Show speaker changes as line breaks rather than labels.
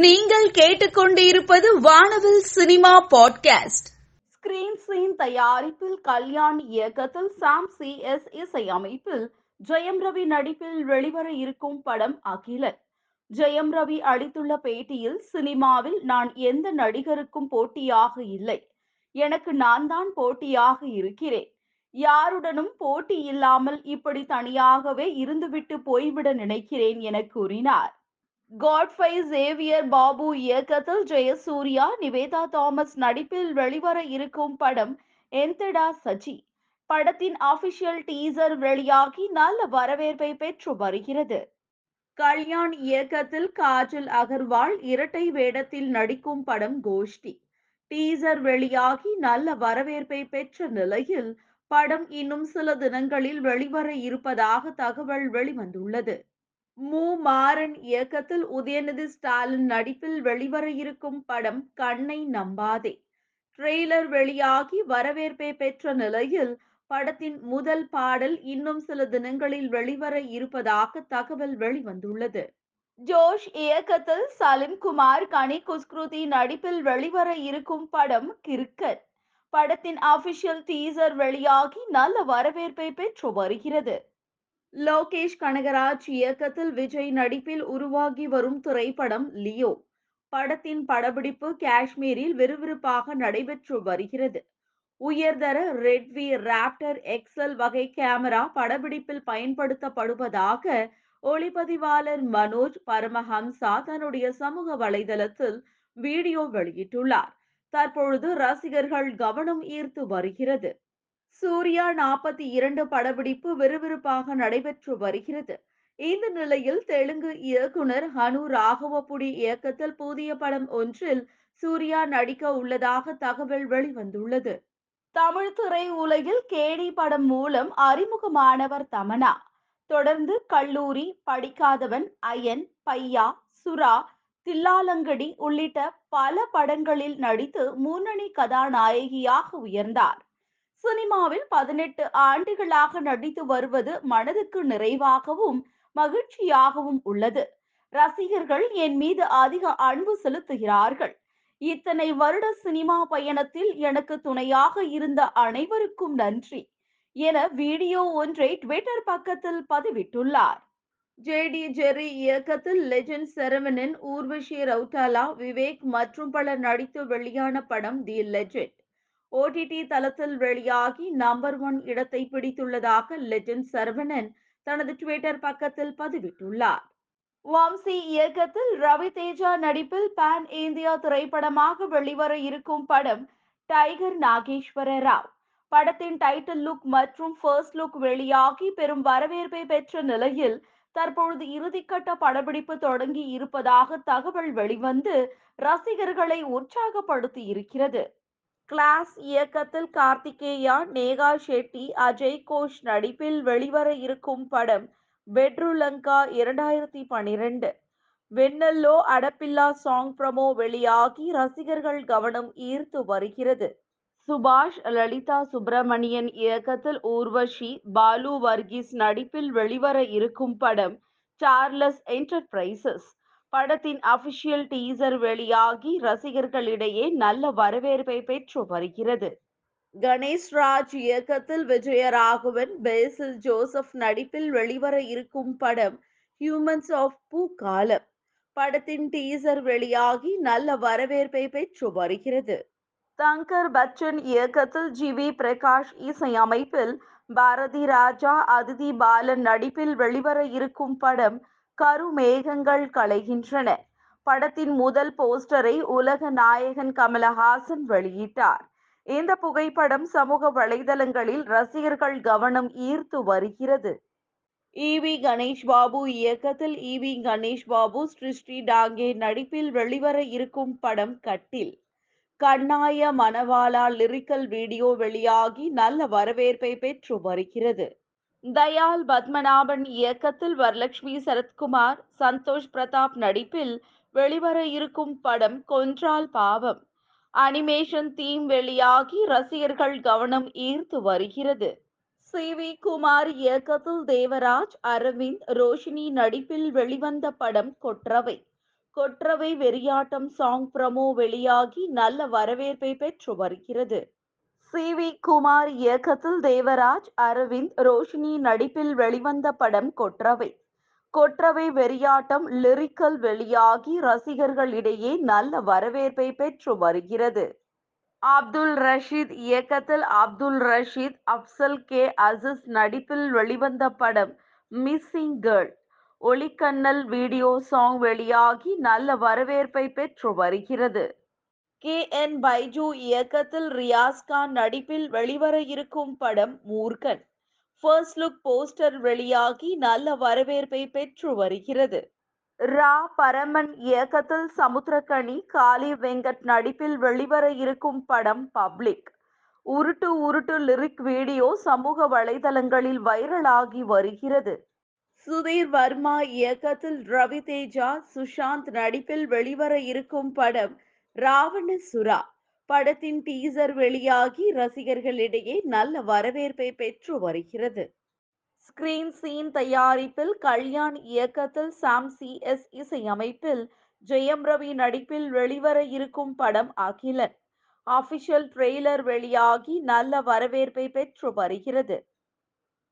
நீங்கள் கேட்டுக்கொண்டிருப்பது வானவில் சினிமா பாட்காஸ்ட்.
ஸ்கிரீன் சீன் தயாரிப்பில் கல்யாண் இயக்கத்தில் சாம் சி எஸ் இசை அமைப்பில் ஜெயம் ரவி நடிப்பில் வெளிவர இருக்கும் படம் அகிலன். ஜெயம் ரவி அளித்துள்ள பேட்டியில் சினிமாவில் நான் எந்த நடிகருக்கும் போட்டியாக இல்லை. எனக்கு நான் தான் போட்டியாக இருக்கிறேன். யாருடனும் போட்டி இல்லாமல் இப்படி தனியாகவே இருந்துவிட்டு போய்விட நினைக்கிறேன் என கூறினார். காட்ஃபை சேவியர் பாபு இயக்கத்தில் ஜெயசூர்யா நிவேதா தாமஸ் நடிப்பில் வெளிவர இருக்கும் படம் என்தடா சஜி படத்தின் அபிஷியல் டீசர் வெளியாகி நல்ல வரவேற்பை பெற்று வருகிறது. கல்யாண் இயக்கத்தில் காஜல் அகர்வால் இரட்டை வேடத்தில் நடிக்கும் படம் கோஷ்டி. டீசர் வெளியாகி நல்ல வரவேற்பை பெற்ற நிலையில் படம் இன்னும் சில தினங்களில் வெளிவர இருப்பதாக தகவல் வெளிவந்துள்ளது. மு. மாறன் இயக்கத்தில் உதயநிதி ஸ்டாலின் நடிப்பில் வெளிவர இருக்கும் படம் கண்ணை நம்பாதே. ட்ரெய்லர் வெளியாகி வரவேற்பை பெற்ற நிலையில் படத்தின் முதல் பாடல் இன்னும் சில தினங்களில் வெளிவர இருப்பதாக தகவல் வெளிவந்துள்ளது. ஜோஷ் இயக்கத்தில் சலிம் குமார் கனி குஸ்கிருதி நடிப்பில் வெளிவர இருக்கும் படம் கிரிக்கெட் படத்தின் அபிஷியல் டீசர் வெளியாகி நல்ல வரவேற்பை பெற்று வருகிறது. லோகேஷ் கனகராஜ் இயக்கத்தில் விஜய் நடிப்பில் உருவாகி வரும் திரைப்படம் லியோ. படத்தின் படப்பிடிப்பு காஷ்மீரில் விறுவிறுப்பாக நடைபெற்று வருகிறது. உயர்தர ரெட்வி ராப்டர் எக்ஸல் வகை கேமரா படப்பிடிப்பில் பயன்படுத்தப்படுவதாக ஒளிப்பதிவாளர் மனோஜ் பரமஹம்சா தன்னுடைய சமூக வலைதளத்தில் வீடியோ வெளியிட்டுள்ளார். தற்பொழுது ரசிகர்கள் கவனம் ஈர்த்து வருகிறது. சூர்யா நாற்பத்தி இரண்டு படப்பிடிப்பு விறுவிறுப்பாக நடைபெற்று வருகிறது. இந்த நிலையில் தெலுங்கு இயக்குனர் ஹனு ராகவபுடி இயக்கத்தில் புதிய படம் ஒன்றில் சூர்யா நடிக்க உள்ளதாக தகவல் வெளிவந்துள்ளது. தமிழ் திரை உலகில் கேடி படம் மூலம் அறிமுகமானவர் தமனா தொடர்ந்து கல்லூரி படிக்காதவன் அயன் பையா சுறா தில்லாலங்கடி உள்ளிட்ட பல படங்களில் நடித்து முன்னணி கதாநாயகியாக உயர்ந்தார். சினிமாவில் பதினெட்டு ஆண்டுகளாக நடித்து வருவது மனதுக்கு நிறைவாகவும் மகிழ்ச்சியாகவும் உள்ளது. ரசிகர்கள் என் மீது அதிக அன்பு செலுத்துகிறார்கள். இத்தனை வருட சினிமா பயணத்தில் எனக்கு துணையாக இருந்த அனைவருக்கும் நன்றி என வீடியோ ஒன்றை ட்விட்டர் பக்கத்தில் பதிவிட்டுள்ளார். ஜேடி ஜெரி இயக்கத்தில் லெஜண்ட் செரவனின் ஊர்வஷி ரவுட்டாலா விவேக் மற்றும் பலர் நடித்து வெளியான படம் தி லெஜெண்ட். ஓடிடி தளத்தில் வெளியாகி நம்பர் ஒன் இடத்தை பிடித்துள்ளதாக லெஜண்ட் சரவணன் தனது ட்விட்டர் பக்கத்தில் பதிவிட்டுள்ளார். வம்சி இயக்கத்தில் ரவி தேஜா நடிப்பில் பேன் இந்தியா திரைப்படமாக வெளிவர இருக்கும் படம் டைகர் நாகேஸ்வர ராவ். படத்தின் டைட்டில் லுக் மற்றும் ஃபர்ஸ்ட் லுக் வெளியாகி பெரும் வரவேற்பை பெற்ற நிலையில் தற்பொழுது இறுதிக்கட்ட படப்பிடிப்பு தொடங்கி இருப்பதாக தகவல் வெளிவந்து ரசிகர்களை உற்சாகப்படுத்தி இருக்கிறது. கிளாஸ் இயக்கத்தில் கார்த்திகேயா நேகா ஷெட்டி அஜய் கோஷ் நடிப்பில் வெளிவர இருக்கும் படம் பெட்ருலங்கா இரண்டாயிரத்தி பனிரெண்டு. வெண்ணல்லோ அடப்பில்லா சாங் ப்ரமோ வெளியாகி ரசிகர்கள் கவனம் ஈர்த்து வருகிறது. சுபாஷ் லலிதா சுப்பிரமணியன் இயக்கத்தில் ஊர்வஷி பாலு வர்கீஸ் நடிப்பில் வெளிவர இருக்கும் படம் சார்லஸ் என்டர்பிரைசஸ் படத்தின் அபிஷியல் டீசர் வெளியாகி ரசிகர்களிடையே நல்ல வரவேற்பை பெற்று வருகிறது. கணேஷ் ராஜ் இயக்கத்தில் விஜயராகவன் பேசில் ஜோசப் நடிப்பில் வெளிவர இருக்கும் படம் ஹியூமன்ஸ் ஆஃப் பூகாலம் படத்தின் டீசர் வெளியாகி நல்ல வரவேற்பை பெற்று வருகிறது. தங்கர் பச்சன் இயக்கத்தில் ஜி வி பிரகாஷ் இசையமைப்பில் பாரதி ராஜா அதிதி பாலன் நடிப்பில் வெளிவர இருக்கும் படம் கருமேகங்கள் களைகின்றன படத்தின் முதல் போஸ்டரை உலக நாயகன் கமலஹாசன் வெளியிட்டார். இந்த புகைப்படம் சமூக வலைதளங்களில் ரசிகர்கள் கவனம் ஈர்த்து வருகிறது. இவி கணேஷ் பாபு இயக்கத்தில் இவி கணேஷ் பாபு ஸ்ரீ டாங்கே நடிப்பில் வெளிவர இருக்கும் படம் கட்டில். கண்ணாய மணவாளா லிரிக்கல் வீடியோ வெளியாகி நல்ல வரவேற்பை பெற்று வருகிறது. தயால் பத்மநாபன் இயக்கத்தில் வரலட்சுமி சரத்குமார் சந்தோஷ் பிரதாப் நடிப்பில் வெளிவர இருக்கும் படம் கொன்றால் பாவம். அனிமேஷன் தீம் வெளியாகி ரசிகர்கள் கவனம் ஈர்த்து வருகிறது. சி. வி. குமார் இயக்கத்தில் தேவராஜ் அரவிந்த் ரோஷினி நடிப்பில் வெளிவந்த படம் கொற்றவை. கொற்றவை வெறியாட்டம் சாங் ப்ரமோ வெளியாகி நல்ல வரவேற்பை பெற்று வருகிறது. சி. வி. குமார் இயக்கத்தில் தேவராஜ் அரவிந்த் ரோஷினி நடிப்பில் வெளிவந்த படம் கொற்றவை. கொற்றவை வெறியாட்டம் லிரிக்கல் வெளியாகி ரசிகர்களிடையே நல்ல வரவேற்பை பெற்று வருகிறது. அப்துல் ரஷீத் இயக்கத்தில் அப்துல் ரஷீத் அப்சல் கே. அசிஸ் நடிப்பில் வெளிவந்த படம் மிஸ்ஸிங் கேர்ள். ஒளிக்கண்ணல் வீடியோ சாங் வெளியாகி நல்ல வரவேற்பை பெற்று வருகிறது. கே. என். பைஜு இயக்கத்தில் ரியாஸ் கான் நடிப்பில் வெளிவர இருக்கும் படம் மூர்கன். ஃபர்ஸ்ட் லுக் போஸ்டர் வெளியாகி நல்ல வரவேற்பை பெற்று வருகிறது. ரா. பரமன் இயக்கத்தில் சமுத்திரக்கனி காளி வெங்கட் நடிப்பில் வெளிவர இருக்கும் படம் பப்ளிக். உருட்டு உருட்டு லிரிக் வீடியோ சமூக வலைதளங்களில் வைரலாகி வருகிறது. சுதீர் வர்மா இயக்கத்தில் ரவி தேஜா சுஷாந்த் நடிப்பில் வெளிவர இருக்கும் படம் ராவண சுரா படத்தின் டீசர் வெளியாகி ரசிகர்களிடையே நல்ல வரவேற்பை பெற்று வருகிறது. ஸ்கிரீன் சீன் தயாரிப்பில் கல்யாண் இயக்கத்தில் சாம் சி எஸ் இசையமைப்பில் ஜெயம் ரவி நடிப்பில் வெளிவர இருக்கும் படம் அகிலன். அபிஷியல் ட்ரெய்லர் வெளியாகி நல்ல வரவேற்பை பெற்று வருகிறது.